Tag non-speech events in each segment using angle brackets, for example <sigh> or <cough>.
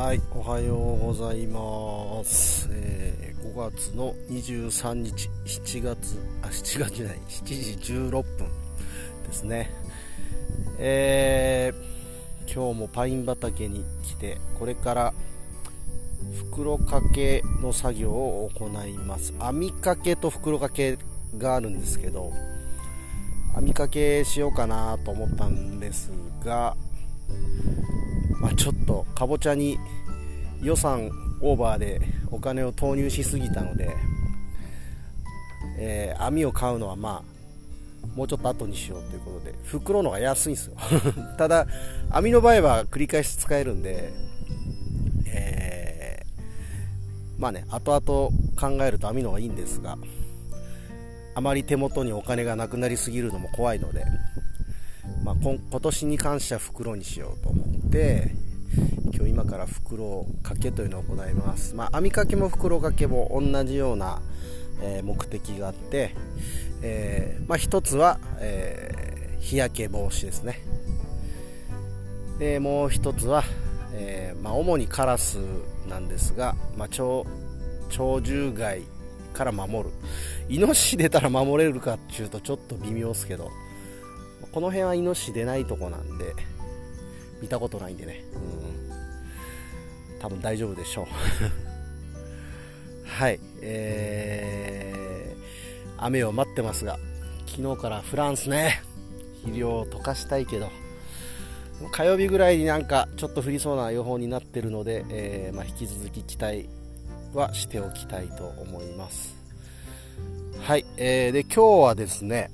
はい、おはようございます。えー5月の23日、7月、あ、7月じゃない、7時16分ですね。えー今日もパイン畑に来て、これから袋掛けの作業を行います。網掛けと袋掛けがあるんですけど、網掛けしようかなと思ったんですが、まあ、ちょっとかぼちゃに予算オーバーでお金を投入しすぎたので、えー網を買うのはまあもうちょっと後にしようということで袋の方が安いんですよ。<laughs> ただ網の場合は繰り返し使えるんで、えーまあね後々考えると網の方がいいんですがあまり手元にお金がなくなりすぎるのも怖いので、まあ、今今年に関しては袋にしようと思って今日今から袋掛けというのを行います、まあ、網掛けも袋掛けも同じような、えー目的があって、えーまあ、一つは、えー日焼け防止ですね。でもう一つは、えまあ、主にカラスなんですが、まあ、鳥鳥獣害から守る。イノシシ出たら守れるかっていうとちょっと微妙ですけどこの辺はイノシシ出ないとこなんで見たことないんでね、うん、多分大丈夫でしょう。<laughs> はい。えー、雨を待ってますが昨日からフランスね。肥料を溶かしたいけど。火曜日ぐらいになんかちょっと降りそうな予報になってるので、えーまあ、引き続き期待はしておきたいと思います。はい、えーで今日はですね、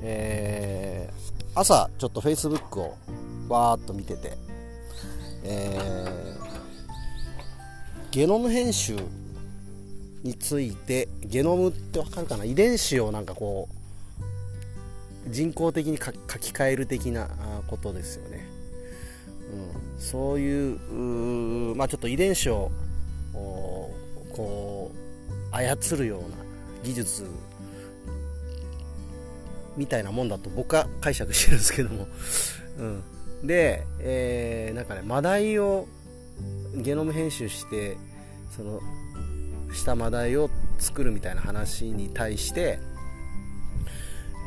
えー朝ちょっと Facebook をわーっと見てて、えーゲノム編集についてゲノムってわかるかな？遺伝子をなんかこう人工的に書き換える的なことですよね、うん、そういううまあちょっと遺伝子をこう操るような技術みたいなもんだと僕は解釈してるんですけども、うん、で、えーなんかねマダイをゲノム編集してそのしたマダイを作るみたいな話に対して、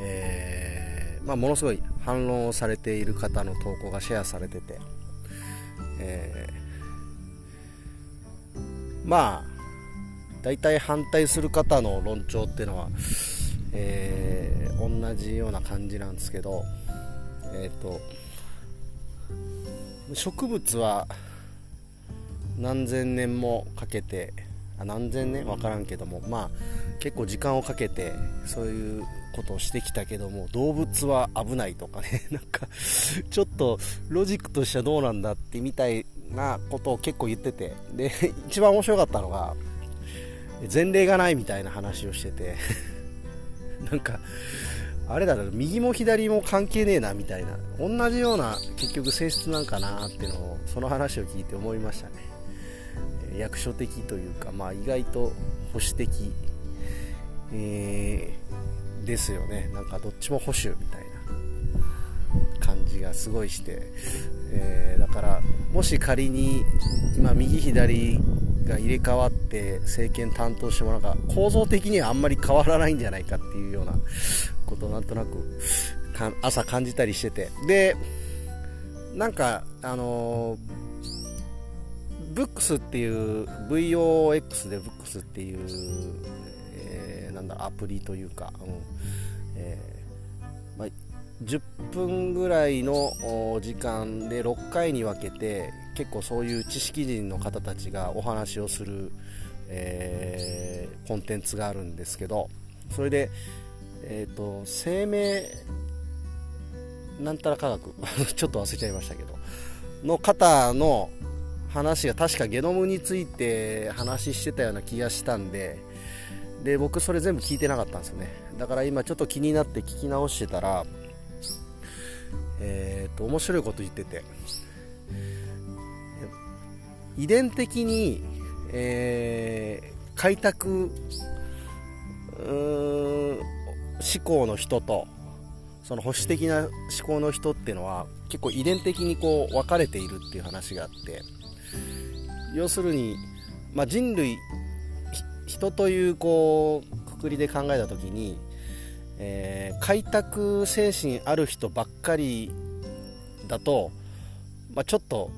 えーまあ、ものすごい反論をされている方の投稿がシェアされてて、えーまあ大体反対する方の論調っていうのは、えー同じような感じなんですけど、えー、と植物は何千年もかけてあ何千年？分からんけどもまあ結構時間をかけてそういうことをしてきたけども動物は危ないとかね。<laughs> なんかちょっとロジックとしてはどうなんだってみたいなことを結構言ってて。で一番面白かったのが前例がないみたいな話をしてて。<laughs> なんかあれだろ右も左も関係ねえなみたいな。同じような結局性質なんかなっていうのをその話を聞いて思いましたね。役所的というか、まあ、意外と保守的、えーですよね。なんかどっちも保守みたいな。感じがすごいして、えーだからもし仮に今右左が入れ替わって政権担当してもなんか構造的にはあんまり変わらないんじゃないかっていうようなことをなんとなく朝感じたりしてて。でなんかあのーブックスっていう VOX でブックスっていう、えーなんだアプリというか、うん、10分ぐらいの時間で6回に分けて結構そういう知識人の方たちがお話をする、えーコンテンツがあるんですけどそれで、えー、と生命なんたら科学 <laughs> ちょっと忘れちゃいましたけどの方の話が確かゲノムについて話してたような気がしたんでで僕それ全部聞いてなかったんですよね。だから今ちょっと気になって聞き直してたらえー、と面白いこと言ってて。遺伝的に、えー開拓思考の人とその保守的な思考の人っていうのは結構遺伝的にこう分かれているっていう話があって。要するに、まあ、人類人というこうくくりで考えた時に、えー、開拓精神ある人ばっかりだと、まあ、ちょっと、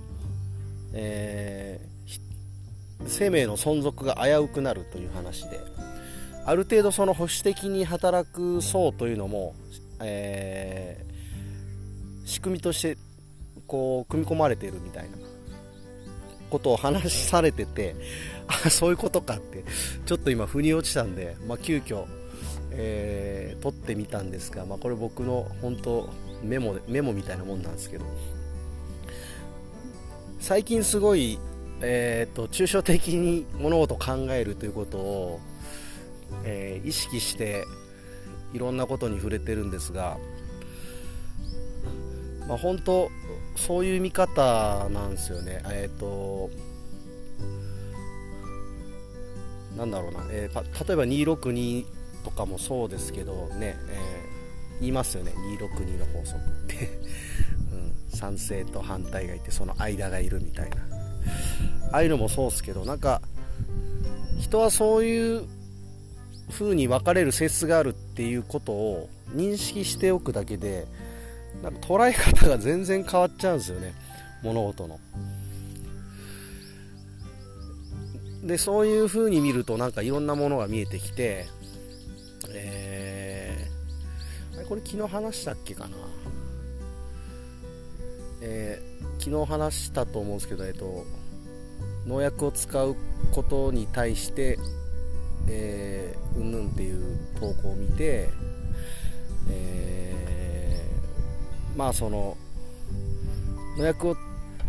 えー、生命の存続が危うくなるという話である程度その保守的に働く層というのも、えー、仕組みとしてこう組み込まれているみたいな。ことを話されててあそういうことかってちょっと今腑に落ちたんで、まあ、急遽、えー、撮ってみたんですが、まあ、これ僕の本当メモメモみたいなもんなんですけど最近すごい、えーと、抽象的に物事を考えるということを、えー、意識していろんなことに触れてるんですが、まあ、本当そういう見方なんですよね。えっ、ー、となんだろうな、えー、例えば262とかもそうですけどね、えー、言いますよね。262の法則って。<laughs> うん、賛成と反対がいてその間がいるみたいな。ああいうのもそうですけどなんか人はそういう風に分かれる性質があるっていうことを認識しておくだけでなんか捉え方が全然変わっちゃうんですよね。物事の。でそういう風に見るとなんかいろんなものが見えてきてこれ昨日話したっけかな？えー、昨日話したと思うんですけど、えっと、農薬を使うことに対してえー、うんぬんっていう投稿を見て、えー、まあその農薬を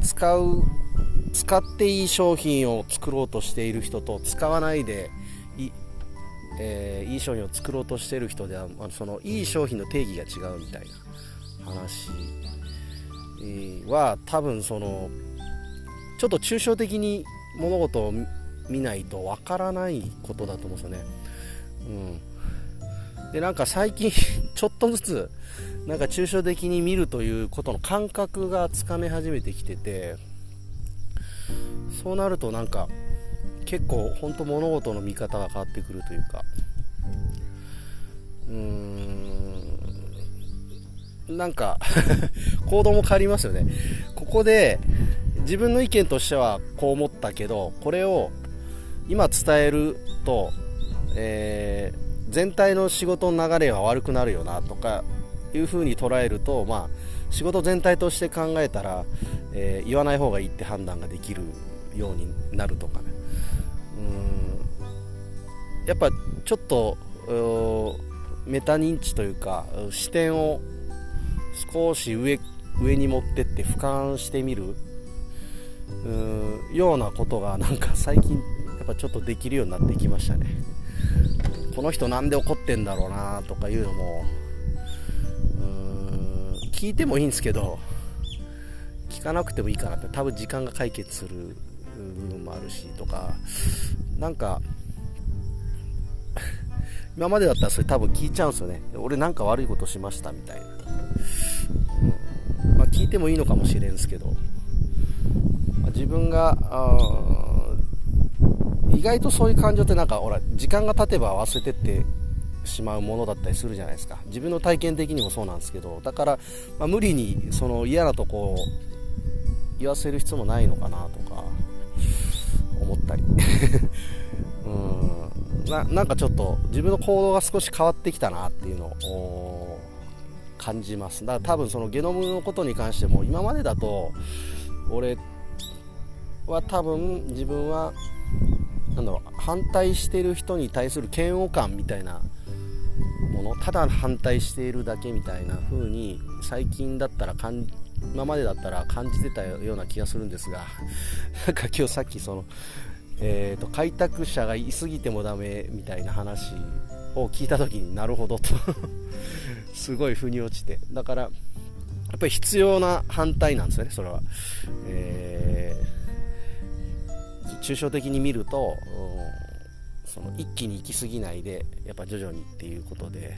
使う使っていい商品を作ろうとしている人と使わないでい,、えー、いい商品を作ろうとしてる人ではそのいい商品の定義が違うみたいな話は多分そのちょっと抽象的に物事を見ないとわからないことだと思うんですよね。うん、でなんか最近 <laughs> ちょっとずつなんか抽象的に見るということの感覚がつかめ始めてきててそうなるとなんか結構本当物事の見方が変わってくるというか。うーん。なんか <laughs> 行動も変わりますよね。ここで自分の意見としてはこう思ったけどこれを今伝えると、えー、全体の仕事の流れが悪くなるよなとかいうふうに捉えると、まあ、仕事全体として考えたら、えー、言わない方がいいって判断ができるようになるとかね。うん。やっぱちょっとメタ認知というか視点を少し上上に持ってって俯瞰してみるうんようなことがなんか最近やっぱちょっとできるようになってきましたね。この人なんで怒ってんだろうなとかいうのもうん聞いてもいいんですけど聞かなくてもいいかなって多分時間が解決する部分もあるしとかなんか <laughs> 今までだったらそれ多分聞いちゃうんですよね。俺なんか悪いことしましたみたいな、まあ、聞いてもいいのかもしれんすけど、まあ、自分が意外とそういう感情ってなんかほら時間が経てば忘れてってしまうものだったりするじゃないですか。自分の体験的にもそうなんですけど。だから、まあ、無理にその嫌なとこを言わせる必要もないのかなとか。思ったり。<laughs> うん。ななんかちょっと自分の行動が少し変わってきたなっていうのを感じます。だから多分そのゲノムのことに関しても今までだと俺は多分自分はなだろう反対してる人に対する嫌悪感みたいなものただ反対しているだけみたいな風に最近だったら感じ今までだったら感じてたような気がするんですが <laughs> なんか今日さっきその、えーと、開拓者がいすぎてもダメみたいな話を聞いた時になるほどと <laughs> すごい腑に落ちて。だからやっぱり必要な反対なんですよねそれは、えー抽象的に見るとその一気に行き過ぎないでやっぱ徐々にっていうことで。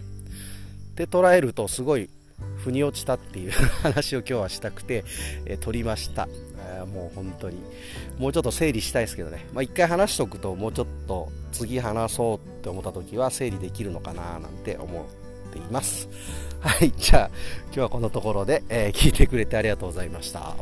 で捉えるとすごい腑に落ちたっていう <laughs> 話を今日はしたくて、えー、撮りました、えー、もう本当に。もうちょっと整理したいですけどね、まあ、回話しておくともうちょっと次話そうって思った時は整理できるのかななんて思っています。はい。じゃあ今日はこのところで、えー、聞いてくれてありがとうございました。